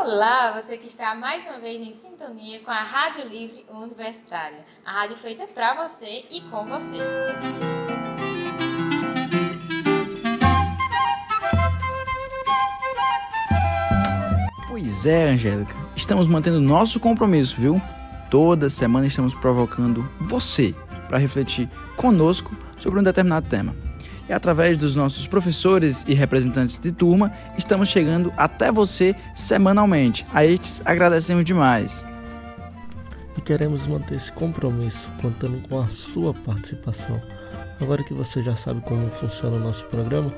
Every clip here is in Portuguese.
Olá, você que está mais uma vez em sintonia com a Rádio Livre Universitária, a rádio feita para você e com você. Pois é, Angélica, estamos mantendo nosso compromisso, viu? Toda semana estamos provocando você para refletir conosco sobre um determinado tema. E através dos nossos professores e representantes de turma, estamos chegando até você semanalmente. A estes agradecemos demais. E queremos manter esse compromisso contando com a sua participação. Agora que você já sabe como funciona o nosso programa,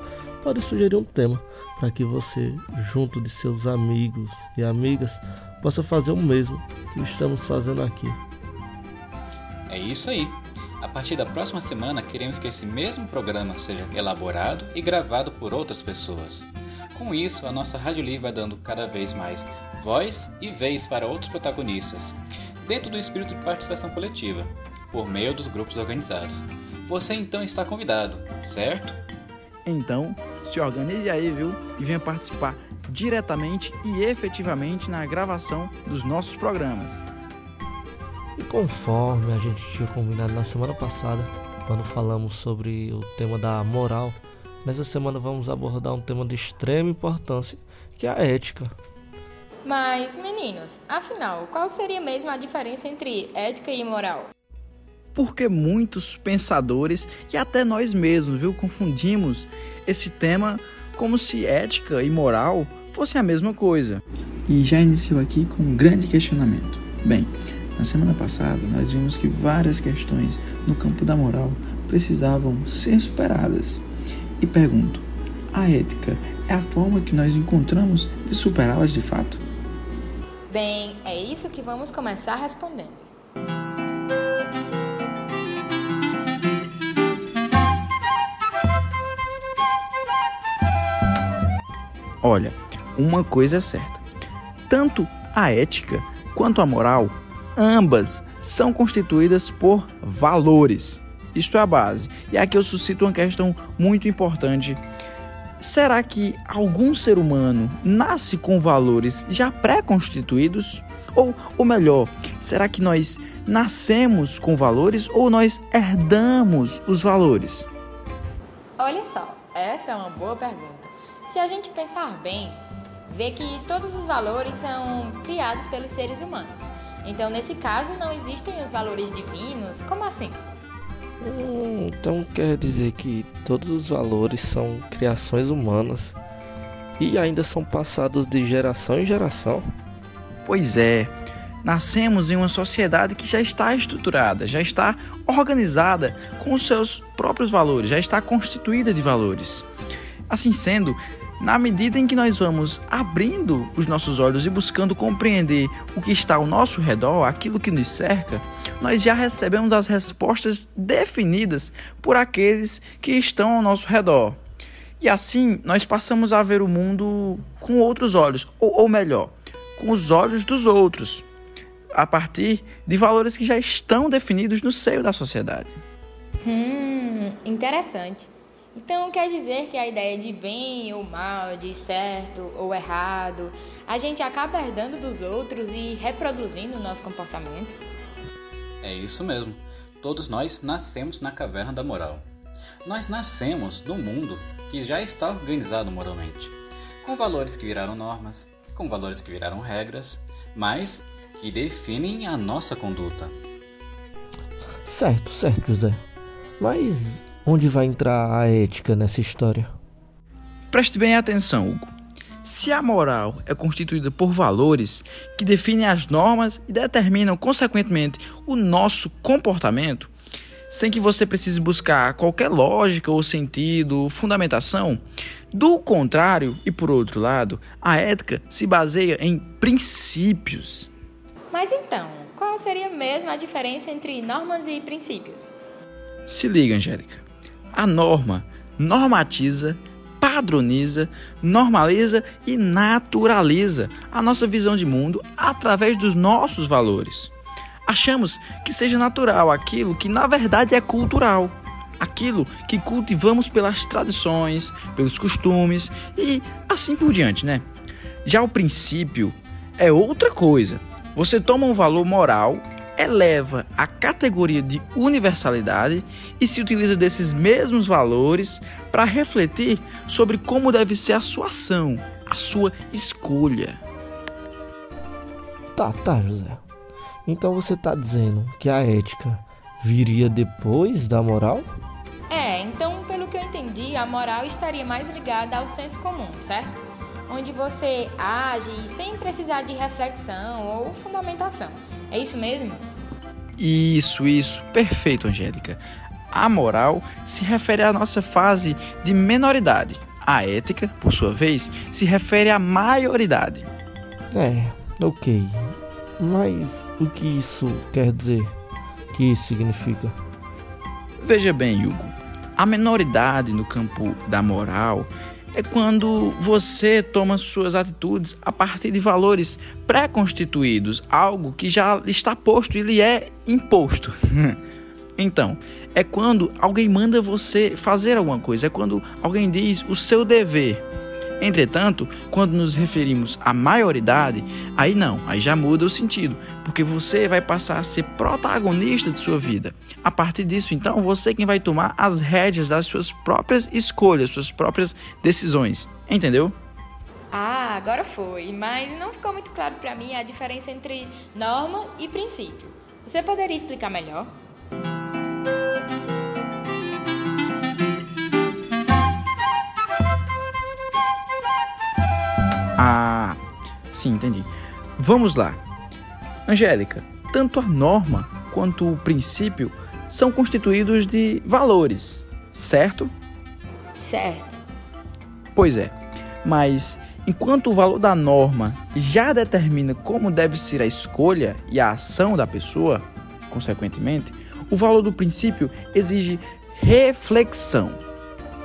pode sugerir um tema para que você, junto de seus amigos e amigas, possa fazer o mesmo que estamos fazendo aqui. É isso aí. A partir da próxima semana, queremos que esse mesmo programa seja elaborado e gravado por outras pessoas. Com isso, a nossa Rádio Livre vai dando cada vez mais voz e vez para outros protagonistas, dentro do espírito de participação coletiva, por meio dos grupos organizados. Você então está convidado, certo? Então, se organize aí, viu? E venha participar diretamente e efetivamente na gravação dos nossos programas. E conforme a gente tinha combinado na semana passada, quando falamos sobre o tema da moral, nessa semana vamos abordar um tema de extrema importância, que é a ética. Mas, meninos, afinal, qual seria mesmo a diferença entre ética e moral? Porque muitos pensadores e até nós mesmos, viu, confundimos esse tema como se ética e moral fossem a mesma coisa. E já iniciou aqui com um grande questionamento. Bem, na semana passada, nós vimos que várias questões no campo da moral precisavam ser superadas. E pergunto: a ética é a forma que nós encontramos de superá-las de fato? Bem, é isso que vamos começar respondendo. Olha, uma coisa é certa: tanto a ética quanto a moral ambas são constituídas por valores. Isto é a base. E aqui eu suscito uma questão muito importante. Será que algum ser humano nasce com valores já pré-constituídos? Ou, ou melhor, será que nós nascemos com valores ou nós herdamos os valores? Olha só, essa é uma boa pergunta. Se a gente pensar bem, vê que todos os valores são criados pelos seres humanos. Então, nesse caso, não existem os valores divinos? Como assim? Hum, então quer dizer que todos os valores são criações humanas e ainda são passados de geração em geração? Pois é. Nascemos em uma sociedade que já está estruturada, já está organizada com os seus próprios valores, já está constituída de valores. Assim sendo, na medida em que nós vamos abrindo os nossos olhos e buscando compreender o que está ao nosso redor, aquilo que nos cerca, nós já recebemos as respostas definidas por aqueles que estão ao nosso redor. E assim nós passamos a ver o mundo com outros olhos, ou, ou melhor, com os olhos dos outros, a partir de valores que já estão definidos no seio da sociedade. Hum, interessante. Então quer dizer que a ideia de bem ou mal, de certo ou errado, a gente acaba herdando dos outros e reproduzindo o nosso comportamento? É isso mesmo. Todos nós nascemos na caverna da moral. Nós nascemos num mundo que já está organizado moralmente, com valores que viraram normas, com valores que viraram regras, mas que definem a nossa conduta. Certo, certo, José. Mas Onde vai entrar a ética nessa história? Preste bem atenção, Hugo. Se a moral é constituída por valores que definem as normas e determinam, consequentemente, o nosso comportamento, sem que você precise buscar qualquer lógica ou sentido, fundamentação, do contrário, e por outro lado, a ética se baseia em princípios. Mas então, qual seria mesmo a diferença entre normas e princípios? Se liga, Angélica. A norma normatiza, padroniza, normaliza e naturaliza a nossa visão de mundo através dos nossos valores. Achamos que seja natural aquilo que na verdade é cultural, aquilo que cultivamos pelas tradições, pelos costumes e assim por diante, né? Já o princípio é outra coisa. Você toma um valor moral, eleva a categoria de universalidade e se utiliza desses mesmos valores para refletir sobre como deve ser a sua ação, a sua escolha. Tá, tá, José. Então você tá dizendo que a ética viria depois da moral? É, então, pelo que eu entendi, a moral estaria mais ligada ao senso comum, certo? Onde você age sem precisar de reflexão ou fundamentação. É isso mesmo? Isso, isso. Perfeito, Angélica. A moral se refere à nossa fase de menoridade. A ética, por sua vez, se refere à maioridade. É, ok. Mas o que isso quer dizer? O que isso significa? Veja bem, Hugo. A menoridade no campo da moral é quando você toma suas atitudes a partir de valores pré-constituídos, algo que já está posto e lhe é imposto. então, é quando alguém manda você fazer alguma coisa, é quando alguém diz o seu dever. Entretanto, quando nos referimos à maioridade, aí não, aí já muda o sentido, porque você vai passar a ser protagonista de sua vida. A partir disso, então, você quem vai tomar as rédeas das suas próprias escolhas, suas próprias decisões. Entendeu? Ah, agora foi, mas não ficou muito claro para mim a diferença entre norma e princípio. Você poderia explicar melhor? Sim, entendi. Vamos lá. Angélica, tanto a norma quanto o princípio são constituídos de valores, certo? Certo. Pois é, mas enquanto o valor da norma já determina como deve ser a escolha e a ação da pessoa, consequentemente, o valor do princípio exige reflexão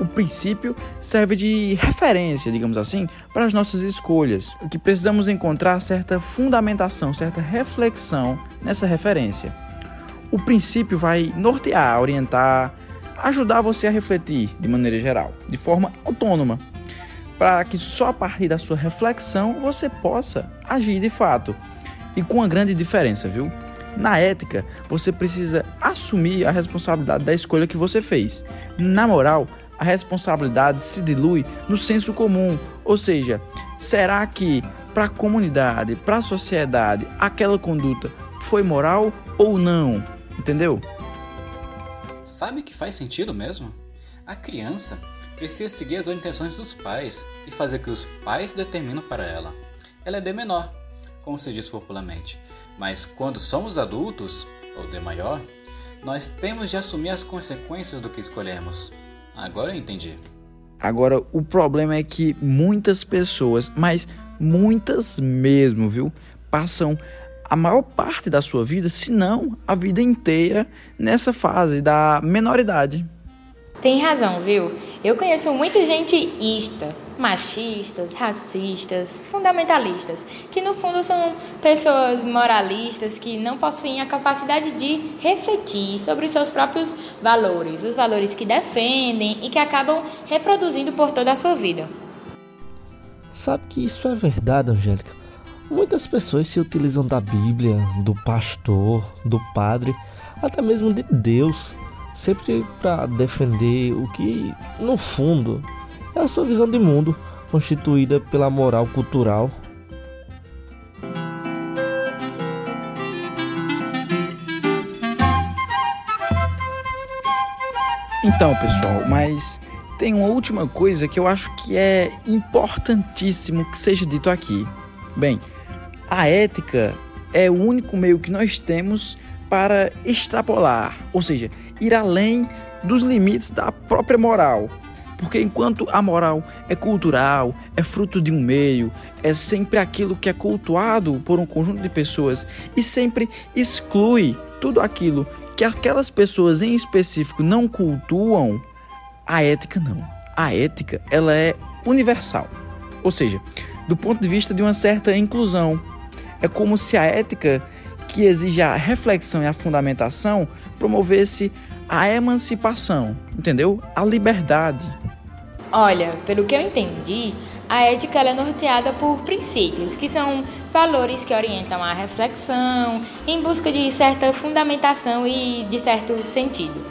o princípio serve de referência, digamos assim, para as nossas escolhas. O que precisamos encontrar certa fundamentação, certa reflexão nessa referência. O princípio vai nortear, orientar, ajudar você a refletir de maneira geral, de forma autônoma, para que só a partir da sua reflexão você possa agir de fato. E com uma grande diferença, viu? Na ética, você precisa assumir a responsabilidade da escolha que você fez. Na moral, a responsabilidade se dilui no senso comum, ou seja, será que para a comunidade, para a sociedade, aquela conduta foi moral ou não? Entendeu? Sabe que faz sentido mesmo? A criança precisa seguir as orientações dos pais e fazer o que os pais determinam para ela. Ela é de menor, como se diz popularmente, mas quando somos adultos, ou de maior, nós temos de assumir as consequências do que escolhemos. Agora eu entendi. Agora, o problema é que muitas pessoas, mas muitas mesmo, viu, passam a maior parte da sua vida, se não a vida inteira, nessa fase da menoridade. Tem razão, viu? Eu conheço muita gente ista, machistas, racistas, fundamentalistas, que no fundo são pessoas moralistas que não possuem a capacidade de refletir sobre os seus próprios valores, os valores que defendem e que acabam reproduzindo por toda a sua vida. Sabe que isso é verdade, Angélica? Muitas pessoas se utilizam da Bíblia, do pastor, do padre, até mesmo de Deus sempre para defender o que, no fundo, é a sua visão de mundo, constituída pela moral cultural. Então, pessoal, mas tem uma última coisa que eu acho que é importantíssimo que seja dito aqui. Bem, a ética é o único meio que nós temos para extrapolar, ou seja, ir além dos limites da própria moral. Porque enquanto a moral é cultural, é fruto de um meio, é sempre aquilo que é cultuado por um conjunto de pessoas e sempre exclui tudo aquilo que aquelas pessoas em específico não cultuam, a ética não. A ética, ela é universal. Ou seja, do ponto de vista de uma certa inclusão, é como se a ética que exige a reflexão e a fundamentação promovesse a emancipação, entendeu? A liberdade. Olha, pelo que eu entendi, A ética é norteada por princípios, que são valores que orientam a reflexão, em busca de certa fundamentação e de certo sentido.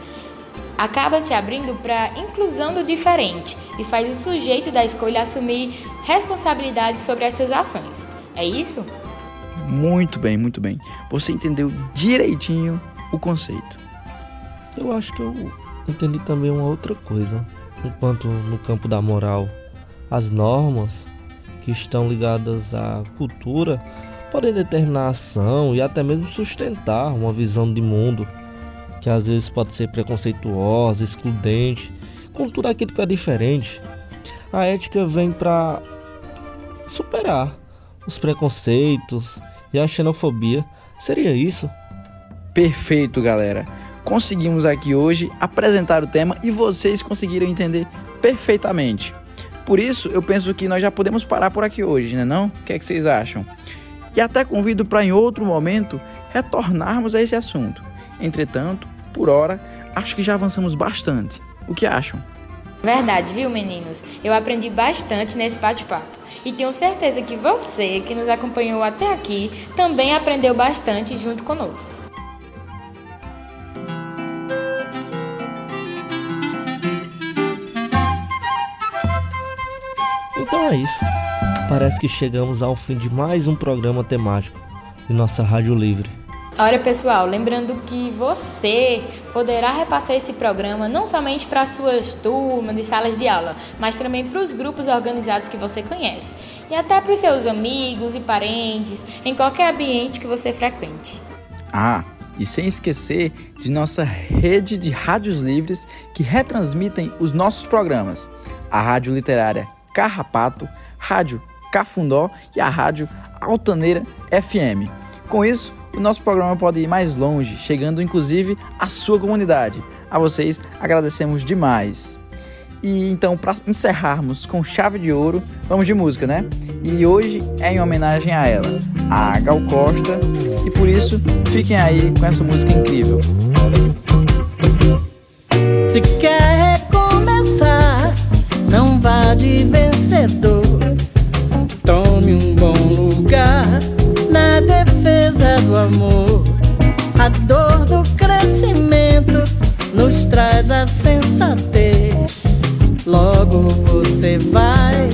Acaba se abrindo para a inclusão do diferente e faz o sujeito da escolha assumir responsabilidade sobre as suas ações. É isso? Muito bem, muito bem. Você entendeu direitinho o conceito. Eu acho que eu entendi também uma outra coisa. Enquanto no campo da moral as normas que estão ligadas à cultura podem determinar a ação e até mesmo sustentar uma visão de mundo que às vezes pode ser preconceituosa, excludente, com tudo aquilo que é diferente. A ética vem para superar os preconceitos e a xenofobia. Seria isso? Perfeito, galera. Conseguimos aqui hoje apresentar o tema e vocês conseguiram entender perfeitamente. Por isso, eu penso que nós já podemos parar por aqui hoje, né não? O que, é que vocês acham? E até convido para em outro momento retornarmos a esse assunto. Entretanto, por hora, acho que já avançamos bastante. O que acham? Verdade, viu, meninos? Eu aprendi bastante nesse bate-papo. E tenho certeza que você, que nos acompanhou até aqui, também aprendeu bastante junto conosco. Então é isso. Parece que chegamos ao fim de mais um programa temático de nossa Rádio Livre. Olha, pessoal, lembrando que você poderá repassar esse programa não somente para suas turmas e salas de aula, mas também para os grupos organizados que você conhece e até para os seus amigos e parentes, em qualquer ambiente que você frequente. Ah, e sem esquecer de nossa rede de rádios livres que retransmitem os nossos programas. A Rádio Literária Carrapato, Rádio Cafundó e a Rádio Altaneira FM. Com isso, o nosso programa pode ir mais longe, chegando inclusive à sua comunidade. A vocês agradecemos demais. E então, para encerrarmos com chave de ouro, vamos de música, né? E hoje é em homenagem a ela, a Gal Costa, e por isso fiquem aí com essa música incrível. Recomeçar, de vencedor. Tome um bom lugar na defesa do amor. A dor do crescimento nos traz a sensatez. Logo você vai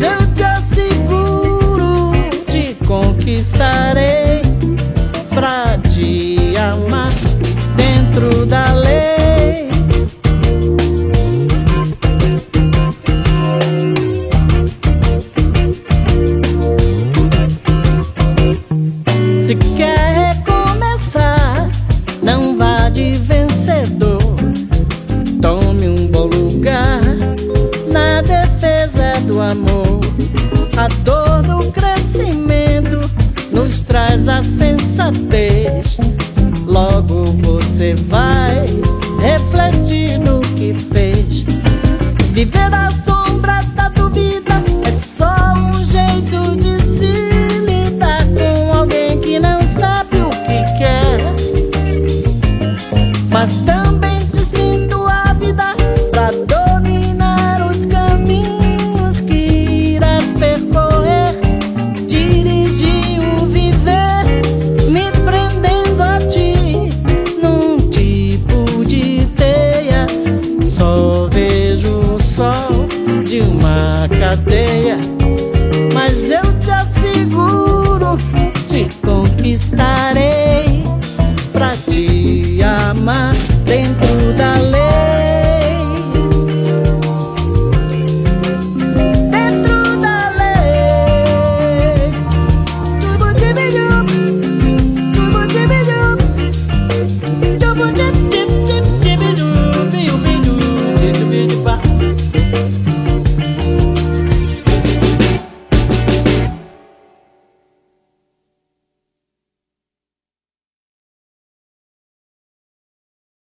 Eu te asseguro, te conquistarei pra te amar dentro da lei. Se quer recomeçar, não vá de vencedor. Tome um bom lugar na defesa do amor. A dor do crescimento nos traz a sensatez. Logo você vai refletir no que fez. Viver à